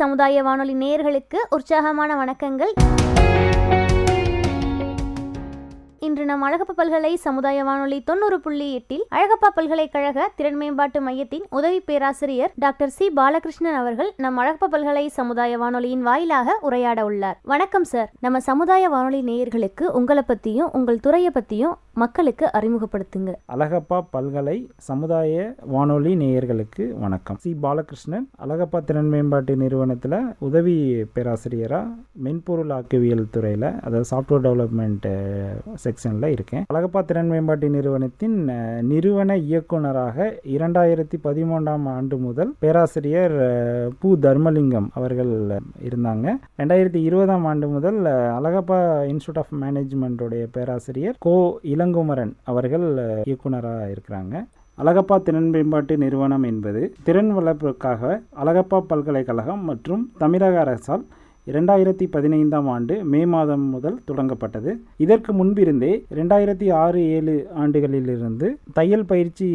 சமுதாய வானொலி நேயர்களுக்கு உற்சாகமான வணக்கங்கள். இன்று நம் அழகப்பா பல்கலை சமுதாய வானொலி தொண்ணூறு புள்ளி எட்டில் அழகப்பா பல்கலைக்கழக திறன் மேம்பாட்டு மையத்தின் உதவி பேராசிரியர் டாக்டர் சி. பாலகிருஷ்ணன் அவர்கள் நம் அழகப்பா பல்கலை சமுதாய வானொலியின் வாயிலாக உரையாட உள்ளார். வணக்கம் சார் நம்ம சமுதாய வானொலி நேயர்களுக்கு உங்களை பத்தியும் உங்கள் துறையை பத்தியும் மக்களுக்கு அறிமுகப்படுத்துங்க. அழகப்பா பல்கலை சமுதாய வானொலி நேயர்களுக்கு வணக்கம். சி. பாலகிருஷ்ணன் அழகப்பா திறன் மேம்பாட்டு நிறுவனத்தில் உதவி பேராசிரியராக மென்பொருள் ஆக்கவியல் துறையில் அதாவது சாஃப்ட்வேர் டெவலப்மெண்ட் செக்ஷனில் இருக்கேன். அழகப்பா திறன் மேம்பாட்டு நிறுவனத்தின் நிறுவன இயக்குனராக இரண்டாயிரத்தி பதிமூன்றாம் ஆண்டு முதல் பேராசிரியர் பூ. தர்மலிங்கம் அவர்கள் இருந்தாங்க. ரெண்டாயிரத்தி இருபதாம் ஆண்டு முதல் அழகப்பா இன்ஸ்டியூட் ஆஃப் மேனேஜ்மெண்ட்டுடைய பேராசிரியர் கோ. இளங்குமரன் அவர்கள் இயக்குநராக இயக்குனராக இருக்கிறாங்க. அழகப்பா திறன் மேம்பாட்டு நிறுவனம் என்பது திறன் வளர்ப்புக்காக அழகப்பா பல்கலைக்கழகம் மற்றும் தமிழக அரசால் இரண்டாயிரத்தி பதினைந்தாம் ஆண்டு மே மாதம் முதல் தொடங்கப்பட்டது. இதற்கு முன்பிருந்தே இரண்டாயிரத்தி ஆறு ஏழு ஆண்டுகளிலிருந்து தையல் பயிற்சி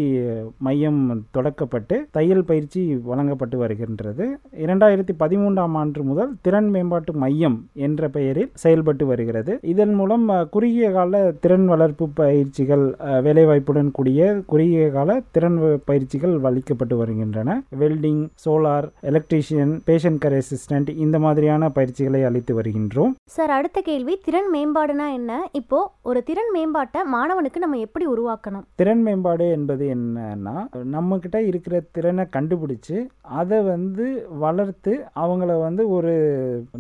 மையம் தொடக்கப்பட்டு தையல் பயிற்சி வழங்கப்பட்டு வருகின்றது. இரண்டாயிரத்தி பதிமூன்றாம் ஆண்டு முதல் திறன் மேம்பாட்டு மையம் என்ற பெயரில் செயல்பட்டு வருகிறது. இதன் மூலம் குறுகிய கால திறன் வளர்ப்பு பயிற்சிகள் வேலைவாய்ப்புடன் கூடிய குறுகிய கால திறன் பயிற்சிகள் வலிக்கப்பட்டு வருகின்றன. Welding solar electrician patient care assistant இந்த மாதிரியான பயிற்சிகளை அளித்து வருகின்றோம். சார் அடுத்த கேள்வி திறன் மேம்பாடுனா என்ன? இப்போ ஒரு திறன் மேம்பாட்டை மாணவனுக்கு நம்ம எப்படி உருவாக்கணும்? திறன் மேம்பாடு என்பது என்னன்னா நம்ம கிட்ட இருக்கிற திறனை கண்டுபிடிச்சு அதை வந்து வளர்த்து அவங்கள வந்து ஒரு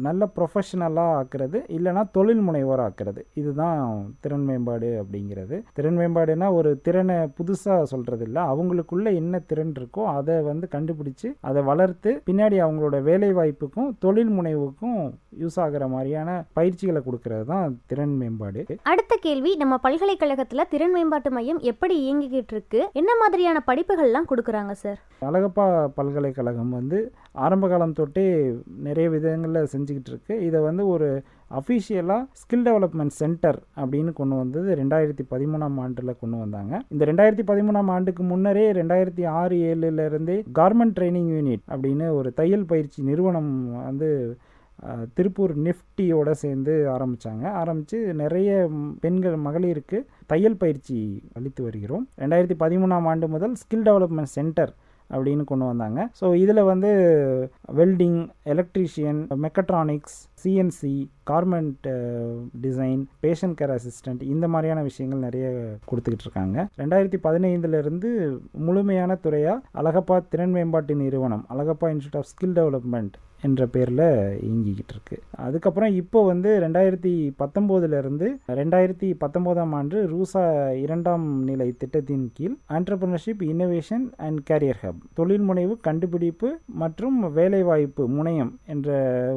நல்ல ப்ரொஃபஷனலாக ஆக்குறது இல்லைன்னா தொழில் முனைவோர் ஆக்குறது. இதுதான் திறன் மேம்பாடு அப்படிங்கிறது. திறன் மேம்பாடுனா ஒரு திறனை புதுசாக சொல்கிறது இல்லை அவங்களுக்குள்ள என்ன திறன் இருக்கோ அதை வந்து கண்டுபிடிச்சு அதை வளர்த்து பின்னாடி அவங்களோட வேலை வாய்ப்புக்கும் தொழில் முனைவுக்கும் யூஸ் ஆகிற மாதிரியான பயிற்சிகளை கொடுக்கறது தான் திறன் மேம்பாடு. அடுத்த கேள்வி நம்ம பல்கலைக்கழகத்துல திறன் மேம்பாட்டு மையம் எப்படி இயங்கிக்கிட்டு இருக்கு? என்ன மாதிரியான படிப்புகள்லாம் கொடுக்குறாங்க சார் அழகப்பா பல்கலைக்கழகம் வந்து ஆரம்ப காலம் தொட்டே நிறைய விதங்களில் செஞ்சுக்கிட்டு இருக்கு. இதை வந்து ஒரு அஃபிஷியலாக ஸ்கில் டெவலப்மெண்ட் சென்டர் அப்படின்னு கொண்டு வந்தது ரெண்டாயிரத்தி பதிமூணாம் ஆண்டில் கொண்டு வந்தாங்க. இந்த ரெண்டாயிரத்தி பதிமூணாம் ஆண்டுக்கு முன்னரே ரெண்டாயிரத்தி ஆறு ஏழுலேருந்தே கார்மெண்ட் ட்ரைனிங் யூனிட் அப்படின்னு ஒரு தையல் பயிற்சி நிறுவனம் வந்து திருப்பூர் நிஃப்டியோட சேர்ந்து ஆரம்பித்தாங்க ஆரம்பித்து நிறைய பெண்கள் மகளிருக்கு தையல் பயிற்சி அளித்து வருகிறோம். ரெண்டாயிரத்தி பதிமூணாம் ஆண்டு முதல் ஸ்கில் டெவலப்மெண்ட் சென்டர் அப்படின்னு கொண்டு வந்தாங்க. ஸோ இதில் வந்து welding electrician mechatronics CNC garment design patient care assistant இந்த மாதிரியான விஷயங்கள் நிறைய கொடுத்துக்கிட்டு இருக்காங்க. ரெண்டாயிரத்தி பதினைந்துலேருந்து முழுமையான துறையாக அழகப்பா திறன் மேம்பாட்டு நிறுவனம் Alagappa institute of skill development என்ற பேரில் இயங்கிக்கிட்டு இருக்கு அதுக்கப்புறம் இப்போ வந்து ரெண்டாயிரத்தி பத்தொம்போதுலேருந்து ரெண்டாயிரத்தி பத்தொம்போதாம் ஆண்டு ரூசா இரண்டாம் நிலை திட்டத்தின் கீழ் entrepreneurship innovation and career hub தொழில் முனைவு கண்டுபிடிப்பு மற்றும் வேலைவாய்ப்பு முனையம் என்ற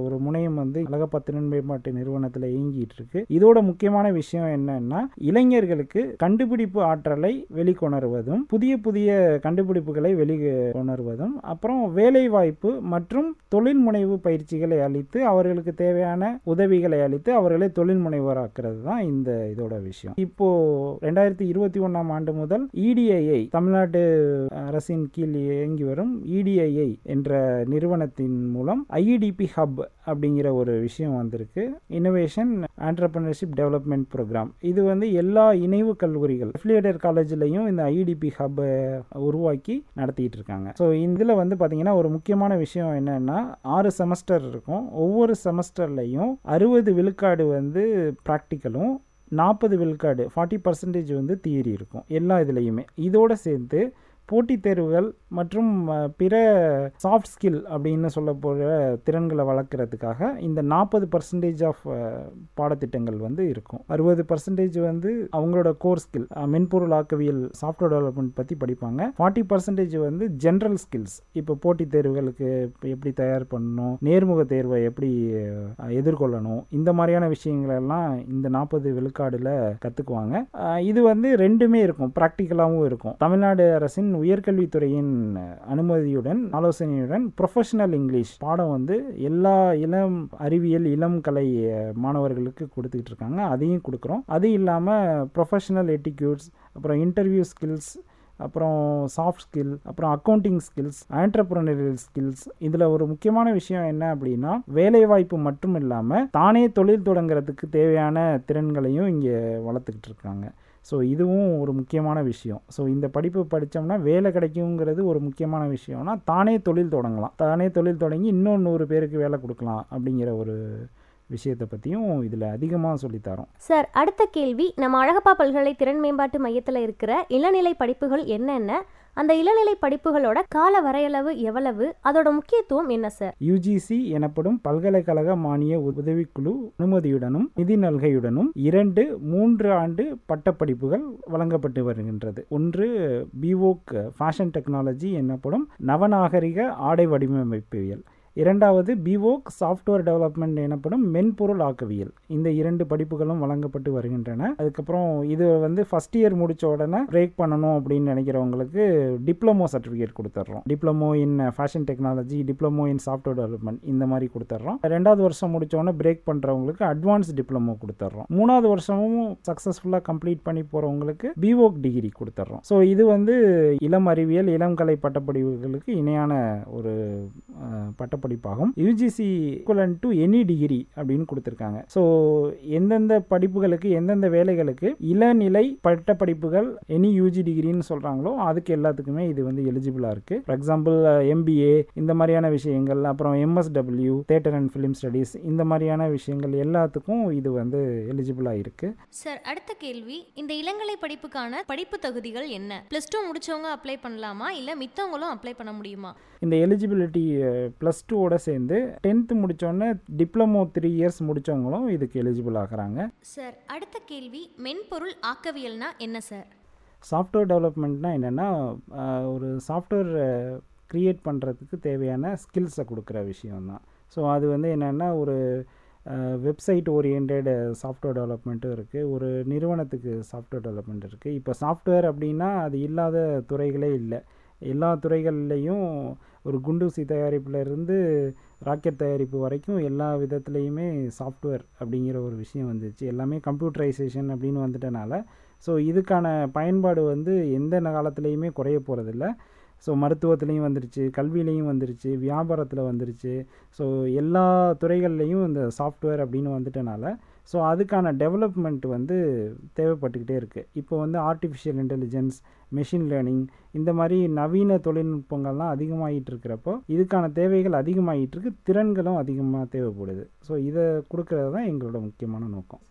ஒரு முனையம் வந்து அழகப்பா திறன் மேம்பாட்டு நிறுவனத்தில் இயங்கிட்டு இருக்கு இதோட முக்கியமான விஷயம் என்னன்னா இளைஞர்களுக்கு கண்டுபிடிப்பு ஆற்றலை வெளிக்கொணர்வதும் புதிய புதிய கண்டுபிடிப்புகளை வெளிக்கொணர்வதும் அப்புறம் வேலைவாய்ப்பு மற்றும் தொழில் முனை முனைவு பயிற்சிகளை அளித்து அவர்களுக்கு தேவையான உதவிகளை அளித்து அவர்களை தொழில் முனைவோராக்குறது தான் இந்த இதோட விஷயம். இப்போ ரெண்டாயிரத்தி இருபத்தி ஒன்றாம் ஆண்டு முதல் இடிஐஐ தமிழ்நாடு அரசின் கீழ் இயங்கி வரும் இடிஐஐ என்ற நிறுவனத்தின் மூலம் ஐஇடிபி ஹப் அப்படிங்கிற ஒரு விஷயம் வந்திருக்கு. இன்னோவேஷன் ஆண்டர்பிரினர்ஷிப் டெவலப்மெண்ட் ப்ரோக்ராம் இது வந்து எல்லா இணைவு கல்லூரிகள் அஃபிலியேட்டட் காலேஜ்லையும் இந்த ஐடிபி ஹப்பை உருவாக்கி நடத்திட்டு இருக்காங்க ஸோ இதில் வந்து பார்த்தீங்கன்னா ஒரு முக்கியமான விஷயம் என்னன்னா ஆறு செமஸ்டர் இருக்கும். ஒவ்வொரு செமஸ்டர்லையும் அறுபது விழுக்காடு வந்து ப்ராக்டிக்கலும் நாற்பது விழுக்காடு ஃபார்ட்டி பர்சன்டேஜ் வந்து தியரி இருக்கும் எல்லா இதுலேயுமே. இதோடு சேர்த்து போட்டித் தேர்வுகள் மற்றும் பிற சாஃப்ட் ஸ்கில் அப்படின்னு சொல்ல போகிற திறன்களை வளர்க்குறதுக்காக இந்த நாற்பது பர்சன்டேஜ் ஆஃப் பாடத்திட்டங்கள் வந்து இருக்கும். அறுபது பர்சன்டேஜ் வந்து அவங்களோட கோர் ஸ்கில் மென்பொருள் ஆக்கவியல் சாஃப்ட்வேர் டெவலப்மெண்ட் பற்றி படிப்பாங்க. ஃபார்ட்டி பர்சன்டேஜ் வந்து ஜென்ரல் ஸ்கில்ஸ் இப்போ போட்டித் தேர்வுகளுக்கு எப்படி தயார் பண்ணணும் நேர்முக தேர்வை எப்படி எதிர்கொள்ளணும் இந்த மாதிரியான விஷயங்களெல்லாம் இந்த நாற்பது விழுக்காடில் கற்றுக்குவாங்க இது வந்து ரெண்டுமே இருக்கும் ப்ராக்டிக்கலாகவும் இருக்கும். தமிழ்நாடு அரசின் உயர்கல்வித்துறையின் அனுமதியுடன் ஆலோசனையுடன் ப்ரொஃபஷனல் இங்கிலீஷ் பாடம் வந்து எல்லா இளம் அறிவியல் இளம் கலை மாணவர்களுக்கு கொடுத்துக்கிட்டு இருக்காங்க. அதையும் கொடுக்குறோம். அது இல்லாமல் ப்ரொஃபஷனல் எட்டிக்யூட்ஸ் அப்புறம் இன்டர்வியூ ஸ்கில்ஸ் அப்புறம் சாஃப்ட் ஸ்கில் அப்புறம் அக்கௌண்டிங் ஸ்கில்ஸ் ஆண்டர்பிரனரியல் ஸ்கில்ஸ் இதில் ஒரு முக்கியமான விஷயம் என்ன அப்படின்னா வேலைவாய்ப்பு மட்டும் இல்லாமல் தானே தொழில் தொடங்குறதுக்கு தேவையான திறன்களையும் இங்கே வளர்த்துக்கிட்டு இருக்காங்க. ஸோ இதுவும் ஒரு முக்கியமான விஷயம். ஸோ இந்த படிப்பு படித்தோம்னா வேலை கிடைக்குங்கிறது ஒரு முக்கியமான விஷயம்னா தானே தொழில் தொடங்கலாம். தானே தொழில் தொடங்கி இன்னும் நூறு பேருக்கு வேலை கொடுக்கலாம் அப்படிங்கிற ஒரு விஷயத்தை பற்றியும் இதில் அதிகமாக சொல்லித்தரோம் சார் அடுத்த கேள்வி நம்ம அழகப்பா பல்கலை திறன் மேம்பாட்டு மையத்தில் இருக்கிற இளநிலை படிப்புகள் என்னென்ன? அந்த இளநிலை படிப்புகளோட கால வரையளவு எவ்வளவு? அதோட முக்கியத்துவம் என்ன சார்? யுஜிசி எனப்படும் பல்கலைக்கழக மானிய உதவிக்குழு அனுமதியுடனும் நிதி நல்கையுடனும் இரண்டு மூன்று ஆண்டு பட்டப்படிப்புகள் வழங்கப்பட்டு வருகின்றது. ஒன்று பிவோக் ஃபேஷன் டெக்னாலஜி எனப்படும் நவநாகரிக ஆடை வடிவமைப்பியல். இரண்டாவது பிவோக் சாஃப்ட்வேர் டெவலப்மெண்ட் எனப்படும் மென்பொருள் ஆக்கவியல். இந்த இரண்டு படிப்புகளும் வழங்கப்பட்டு வருகின்றன. அதுக்கப்புறம் இது வந்து ஃபஸ்ட் இயர் முடிச்ச உடனே பிரேக் பண்ணணும் அப்படின்னு நினைக்கிறவங்களுக்கு டிப்ளமோ சர்டிஃபிகேட் கொடுத்துட்றோம் diploma in fashion technology diploma in software development இந்த மாதிரி கொடுத்துட்றோம் ரெண்டாவது வருஷம் முடிச்ச உடனே பிரேக் பண்ணுறவங்களுக்கு அட்வான்ஸ் டிப்ளமோ கொடுத்துட்றோம் மூணாவது வருஷமும் சக்ஸஸ்ஃபுல்லாக கம்ப்ளீட் பண்ணி போகிறவங்களுக்கு பிவோக் டிகிரி கொடுத்துட்றோம் ஸோ இது வந்து இளம் அறிவியல் இளம் கலை பட்டப்படிப்புகளுக்கு இணையான ஒரு பட்டப்படி பட்டப்படிப்பாகும் UGC equivalent to any degree அப்படின்னு கொடுத்துருக்காங்க. ஸோ எந்தெந்த படிப்புகளுக்கு எந்தெந்த வேலைகளுக்கு இளநிலை பட்டப்படிப்புகள் எனி யூஜி டிகிரின்னு சொல்கிறாங்களோ அதுக்கு எல்லாத்துக்குமே இது வந்து எலிஜிபிளாக இருக்குது ஃபார் எக்ஸாம்பிள் எம்பிஏ இந்த மாதிரியான விஷயங்கள் அப்புறம் MSW theatre and film studies இந்த மாதிரியான விஷயங்கள் எல்லாத்துக்கும் இது வந்து எலிஜிபிளாக இருக்குது சார் அடுத்த கேள்வி இந்த இளங்கலை படிப்புக்கான படிப்பு தகுதிகள் என்ன? ப்ளஸ் டூ முடிச்சவங்க அப்ளை பண்ணலாமா? இல்லை மித்தவங்களும் அப்ளை பண்ண முடியுமா? இந்த எலிஜிபிலிட்டி ப்ளஸ் டூவோட சேர்ந்து டென்த்து முடித்தோடனே டிப்ளமோ த்ரீ இயர்ஸ் முடித்தவங்களும் இதுக்கு எலிஜிபிள் ஆகுறாங்க. சார் அடுத்த கேள்வி மென்பொருள் ஆக்கவியல்னா என்ன சார் சாஃப்ட்வேர் டெவலப்மெண்ட்னா என்னென்னா ஒரு சாஃப்ட்வேர் க்ரியேட் பண்ணுறதுக்கு தேவையான ஸ்கில்ஸை கொடுக்குற விஷயம்தான். ஸோ அது வந்து என்னென்னா ஒரு வெப்சைட் ஓரியன்ட் சாஃப்ட்வேர் டெவலப்மெண்ட்டும் இருக்குது ஒரு நிறுவனத்துக்கு சாஃப்ட்வேர் டெவலப்மெண்ட் இருக்குது இப்போ சாஃப்ட்வேர் அப்படின்னா அது இல்லாத துறைகளே இல்லை. எல்லா துறைகள்லேயும் ஒரு குண்டூசி தயாரிப்புலேருந்து ராக்கெட் தயாரிப்பு வரைக்கும் எல்லா விதத்துலேயுமே சாஃப்ட்வேர் அப்படிங்கிற ஒரு விஷயம் வந்துச்சு. எல்லாமே கம்ப்யூட்டரைசேஷன் அப்படின்னு வந்துட்டனால. ஸோ இதுக்கான பயன்பாடு வந்து எந்த காலத்துலேயுமே குறைய போகிறதில்ல ஸோ மருத்துவத்துலேயும் வந்துருச்சு கல்வியிலையும் வந்துருச்சு வியாபாரத்தில் வந்துருச்சு. ஸோ எல்லா துறைகள்லேயும் இந்த சாஃப்ட்வேர் அப்படின்னு வந்துட்டனால ஸோ அதுக்கான டெவலப்மெண்ட் வந்து தேவைப்பட்டுக்கிட்டே இருக்குது இப்போ வந்து ஆர்டிஃபிஷியல் இன்டெலிஜென்ஸ் மெஷின் லேர்னிங் இந்த மாதிரி நவீன தொழில்நுட்பங்கள்லாம் அதிகமாகிட்டு இருக்கிறப்போ இதுக்கான தேவைகள் அதிகமாகிட்டு இருக்கு திறன்களும் அதிகமாக தேவைப்படுது. ஸோ இதை கொடுக்கறது தான் எங்களோட முக்கியமான நோக்கம்.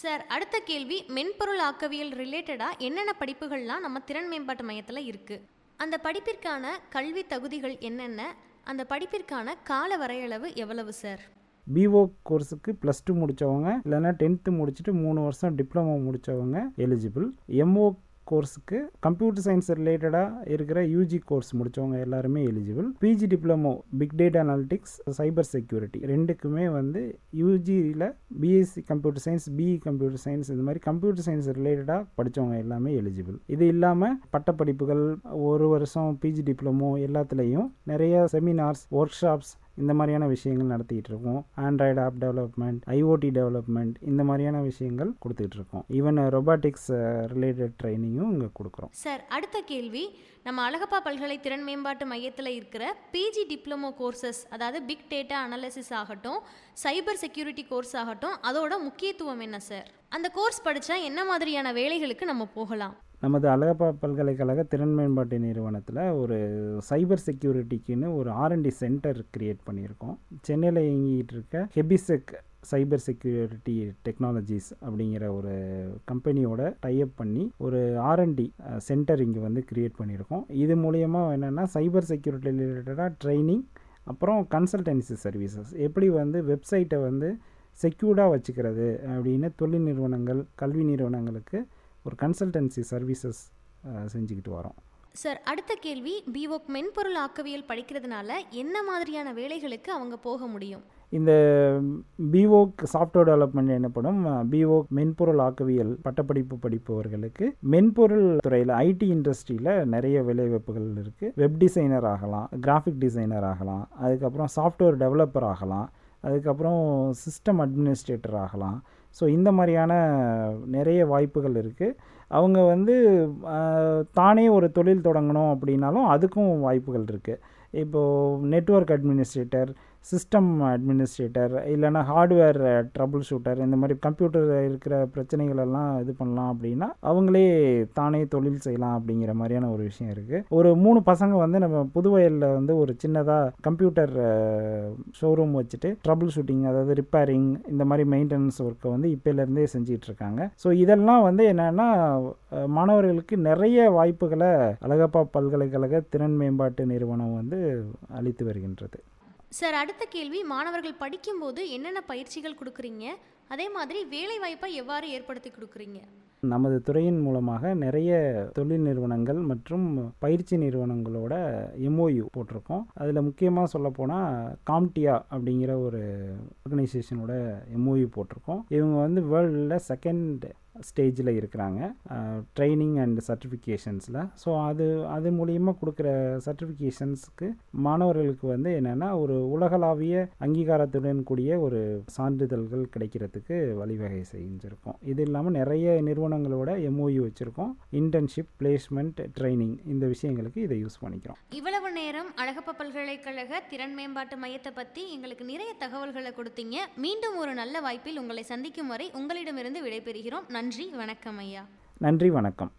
சார் அடுத்த கேள்வி மென்பொருள் ஆக்கவியல் ரிலேட்டடாக என்னென்ன படிப்புகள்லாம் நம்ம திறன் மேம்பாட்டு மையத்தில் இருக்குது அந்த படிப்பிற்கான கல்வி தகுதிகள் என்னென்ன? அந்த படிப்பிற்கான கால வரையளவு எவ்வளவு சார்? பிஓ கோர்ஸுக்கு ப்ளஸ் டூ முடித்தவங்க இல்லைன்னா டென்த்து முடிச்சுட்டு மூணு வருஷம் டிப்ளமோ முடித்தவங்க எலிஜிபிள் எம்ஓ கோர்ஸுக்கு கம்ப்யூட்டர் சயின்ஸ் ரிலேட்டடாக இருக்கிற யூஜி கோர்ஸ் முடித்தவங்க எல்லாருமே eligible PG diploma big data analytics cyber security ரெண்டுக்குமே வந்து யூஜியில் BSc computer science BE computer science இந்த மாதிரி கம்ப்யூட்டர் சயின்ஸ் ரிலேட்டடாக படித்தவங்க எல்லாமே எலிஜிபிள் இது இல்லாமல் பட்டப்படிப்புகள் ஒரு வருஷம் பிஜி டிப்ளமோ எல்லாத்துலேயும் நிறைய செமினார்ஸ் ஒர்க் ஷாப்ஸ் இந்த மாதிரியான விஷயங்கள் நடத்திட்டு இருக்கோம் Android app development IOT development இந்த மாதிரியான விஷயங்கள் கொடுத்துட்டு இருக்கோம் ஈவன் ரொபாட்டிக்ஸ் ரிலேட்டட் uh, ட்ரைனிங்கும் இங்கே கொடுக்குறோம். சார் அடுத்த கேள்வி. நம்ம அழகப்பா பல்கலை திறன் மேம்பாட்டு மையத்தில் இருக்கிற பிஜி டிப்ளமோ கோர்சஸ் அதாவது பிக் டேட்டா அனாலிசிஸ் ஆகட்டும் சைபர் செக்யூரிட்டி கோர்ஸ் ஆகட்டும் அதோட முக்கியத்துவம் என்ன சார் அந்த கோர்ஸ் படித்தா என்ன மாதிரியான வேலைகளுக்கு நம்ம போகலாம்? நமது அழகப்பா பல்கலைக்கழக திறன் மேம்பாட்டு நிறுவனத்தில் ஒரு சைபர் செக்யூரிட்டிக்குன்னு ஒரு ஆர்என்டி சென்டர் கிரியேட் பண்ணியிருக்கோம். சென்னையில் இயங்கிட்டு இருக்க ஹெபிசெக் சைபர் செக்யூரிட்டி டெக்னாலஜிஸ் அப்படிங்கிற ஒரு கம்பெனியோட டைப் பண்ணி ஒரு ஆர்என்டி சென்டர் இங்கே வந்து கிரியேட் பண்ணியிருக்கோம். இது மூலயமா என்னென்னா சைபர் செக்யூரிட்டி ரிலேட்டடாக ட்ரைனிங் அப்புறம் கன்சல்டன்சி சர்வீசஸ் எப்படி வந்து வெப்சைட்டை வந்து செக்யூர்டாக வச்சுக்கிறது அப்படின்னு தொழில் நிறுவனங்கள் கல்வி நிறுவனங்களுக்கு ஒரு கன்சல்டன்சி சர்வீசஸ் செஞ்சுக்கிட்டு வரோம். சார் அடுத்த கேள்வி பிஓக் மென்பொருள் ஆக்கவியல் படிக்கிறதுனால என்ன மாதிரியான வேலைகளுக்கு அவங்க போக முடியும்? இந்த பிஓக் சாஃப்ட்வேர் டெவலப்மெண்ட் எனப்படும் பிஓக் மென்பொருள் ஆக்கவியல் பட்டப்படிப்பு படிப்பவர்களுக்கு மென்பொருள் துறையில் ஐடி இண்டஸ்ட்ரியில் நிறைய வேலைவாய்ப்புகள் இருக்குது வெப் டிசைனர் ஆகலாம் கிராஃபிக் டிசைனர் ஆகலாம் அதுக்கப்புறம் சாஃப்ட்வேர் டெவலப்பர் ஆகலாம் அதுக்கப்புறம் சிஸ்டம் அட்மினிஸ்ட்ரேட்டர் ஆகலாம் ஸோ இந்த மாதிரியான நிறைய வாய்ப்புகள் இருக்குது அவங்க வந்து தானே ஒரு தொழில் தொடங்கணும் அப்படின்னாலும் அதுக்கும் வாய்ப்புகள் இருக்குது இப்போது நெட்வொர்க் அட்மினிஸ்ட்ரேட்டர் சிஸ்டம் அட்மினிஸ்ட்ரேட்டர் இல்லைன்னா ஹார்ட்வேர் ட்ரபுள் ஷூட்டர் இந்த மாதிரி கம்ப்யூட்டர் இருக்கிற பிரச்சனைகள் எல்லாம் இது பண்ணலாம் அப்படின்னா அவங்களே தானே தொழில் செய்யலாம் அப்படிங்கிற மாதிரியான ஒரு விஷயம் இருக்குது ஒரு மூணு பசங்க வந்து நம்ம புதுவயலில் வந்து ஒரு சின்னதாக கம்ப்யூட்டர் ஷோரூம் வச்சுட்டு ட்ரபுள் ஷூட்டிங் அதாவது ரிப்பேரிங் இந்த மாதிரி மெயின்டெனன்ஸ் ஒர்க்கை வந்து இப்போலேருந்தே செஞ்சிகிட்டு இருக்காங்க. ஸோ இதெல்லாம் வந்து என்னென்னா மாணவர்களுக்கு நிறைய வாய்ப்புகளை அழகப்பா பல்கலைக்கழக திறன் மேம்பாட்டு நிறுவனம் வந்து அளித்து வருகின்றது. சார் அடுத்த கேள்வி மாணவர்கள் படிக்கும்போது என்னென்ன பயிற்சிகள் கொடுக்குறீங்க? அதே மாதிரி வேலை வாய்ப்பை எவ்வாறு ஏற்படுத்தி கொடுக்குறீங்க? நமது துறையின் மூலமாக நிறைய தொழில் நிறுவனங்கள் மற்றும் பயிற்சி நிறுவனங்களோட எம்ஓயு போட்டிருக்கோம். அதில் முக்கியமாக சொல்லப்போனால் காம்டியா அப்படிங்கிற ஒரு ஆர்கனைசேஷனோட எம்ஓயு போட்டிருக்கோம். இவங்க வந்து வேர்ல்டில் செகண்ட் ஸ்டேஜில் இருக்கிறாங்க. Training and சர்டிஃபிகேஷன்ஸில். ஸோ அது அது மூலியமாக கொடுக்குற சர்டிஃபிகேஷன்ஸுக்கு மாணவர்களுக்கு வந்து என்னென்னா ஒரு உலகளாவிய அங்கீகாரத்துடன் கூடிய ஒரு சான்றிதழ்கள் கிடைக்கிறதுக்கு வழிவகை செஞ்சுருக்கோம். இது இல்லாமல் நிறைய நிறுவனங்களோட எம்ஓயு வச்சுருக்கோம். இன்டர்ன்ஷிப் பிளேஸ்மெண்ட் ட்ரைனிங் இந்த விஷயங்களுக்கு இதை யூஸ் பண்ணிக்கிறோம். இவ்வளவு நேரம் அழகப்ப பல்கலைக்கழக திறன் மேம்பாட்டு மையத்தை பற்றி எங்களுக்கு நிறைய தகவல்களை கொடுத்தீங்க. மீண்டும் ஒரு நல்ல வாய்ப்பில் உங்களை சந்திக்கும் வரை உங்களிடமிருந்து விடைபெறுகிறோம். நன்றி வணக்கம் ஐயா. நன்றி வணக்கம்.